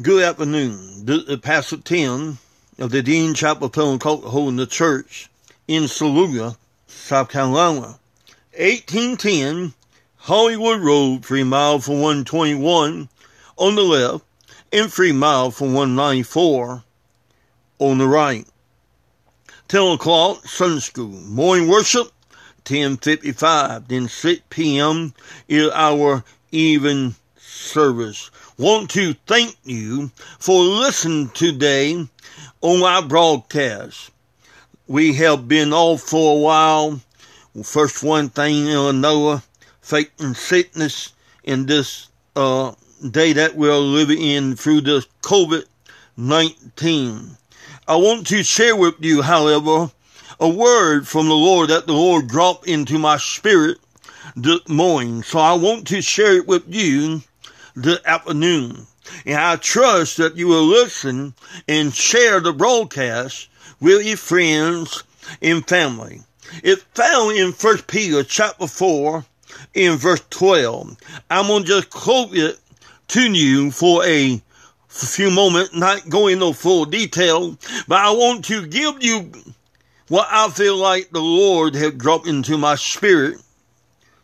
Good afternoon. This is Pastor Tim of the Dean Chapel Pentecostal holding the church in Saluda, South Carolina. 1810 Hollywood Road, 3 miles from 121 on the left and 3 miles from 194 on the right. 10 o'clock, Sunday school. Morning worship, 10.55. Then 6 p.m. is our even service. Want to thank you for listening today on our broadcast. We have been off for a while. First one thing know, faith and sickness in this uh, day that we're living in through this COVID-19. I want to share with you, however, a word from the Lord that the Lord dropped into my spirit this morning. So I want to share it with you this afternoon. And I trust that you will listen and share the broadcast with your friends and family. It's found in First Peter chapter 4 in verse 12. I'm going to just quote it to you for a few moments, not going into full detail, but I want to give you what I feel like the Lord has dropped into my spirit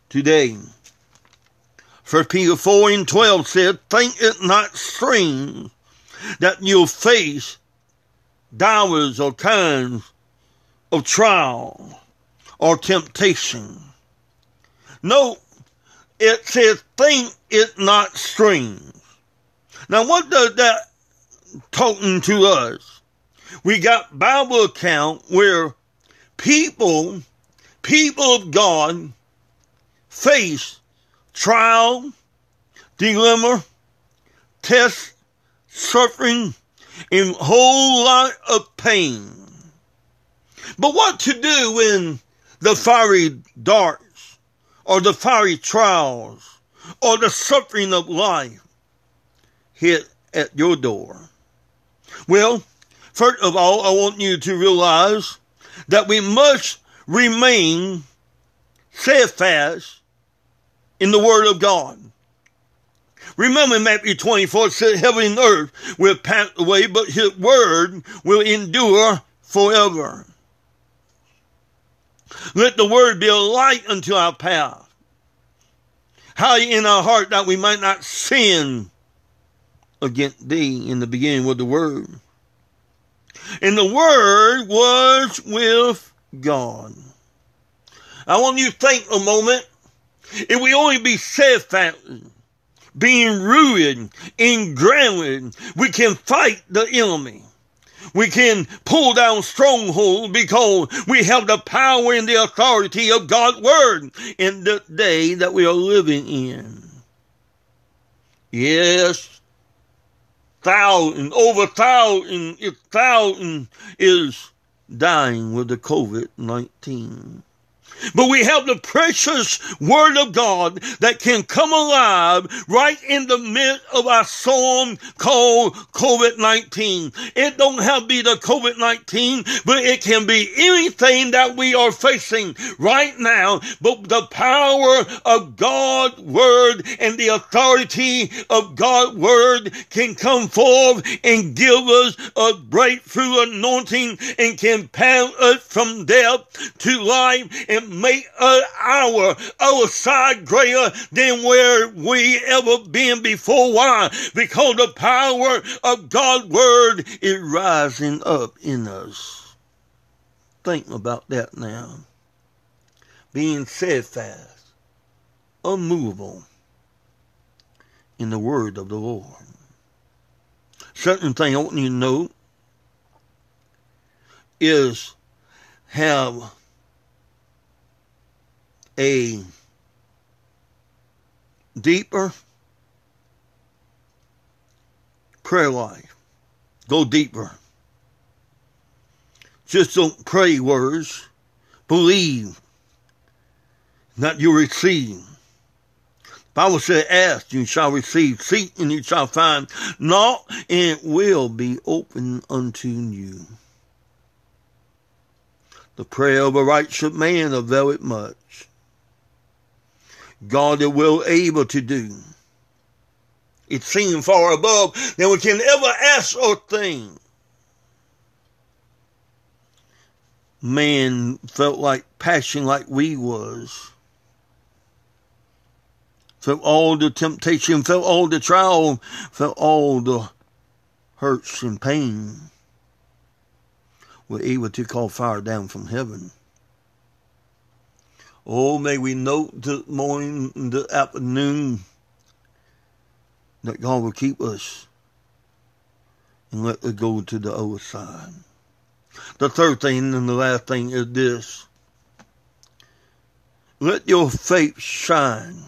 today. First Peter 4 and 12 said, Think it not strange that you'll face divers or times of trial or temptation. No, it says, think it not strange. Now what does that talking to us? We got Bible account where people, people of God face trial, dilemma, test, suffering, and whole lot of pain. But what to do when the fiery darts or the fiery trials or the suffering of life hit at your door? Well, first of all, I want you to realize that we must remain steadfast in the Word of God. Remember Matthew 24 said heaven and earth will pass away, but his word will endure forever. Let the word be a light unto our path. Hide in our heart that we might not sin against thee in the beginning with the word. And the word was with God. I want you to think a moment if we only be steadfast, being rooted and grounded, we can fight the enemy. We can pull down strongholds because we have the power and the authority of God's word in the day that we are living in. Yes, thousand, over thousand, if thousand is dying with the COVID-19. But we have the precious word of God that can come alive right in the midst of our storm called COVID-19. It don't have to be the COVID-19, but it can be anything that we are facing right now. But the power of God's word and the authority of God's word can come forth and give us a breakthrough anointing and can pass us from death to life and make our, our side greater than where we ever been before. Why? Because the power of God's word is rising up in us. Think about that now. Being steadfast, unmovable in the word of the Lord. Certain thing I want you to know is have a deeper prayer life. Go deeper. Just don't pray words. Believe that you receive. Bible said, ask, you shall receive. Seek, and you shall find. Knock, and it will be open unto you. The prayer of a righteous man availeth much. God is well able to do exceeding far above than we can ever ask or think. Man felt like passion like we was. Felt all the temptation, felt all the trial, felt all the hurts and pain. Were able to call fire down from heaven. Oh, may we note the morning, the afternoon, that God will keep us and let us go to the other side. The third thing and the last thing is this. Let your faith shine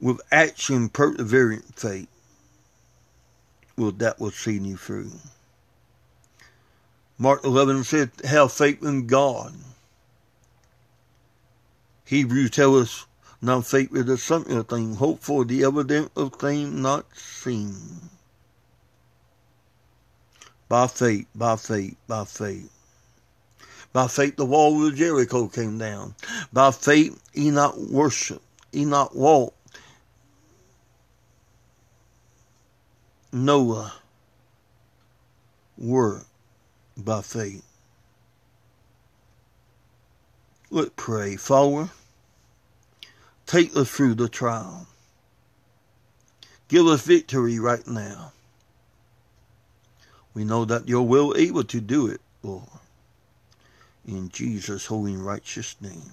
with action, perseverant faith. Well, that will see you through. Mark 11 said, have faith in God. Hebrews tell us, now faith is the something of thing, hope for the evidence of things not seen. By faith, by faith, by faith. By faith, the wall of Jericho came down. By faith, Enoch worshiped. Enoch walked. Noah worked by faith. Let's pray. Father, take us through the trial. Give us victory right now. We know that your will able to do it, Lord. In Jesus' holy and righteous name.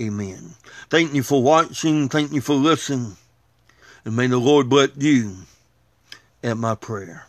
Amen. Thank you for watching. Thank you for listening. And may the Lord bless you at my prayer.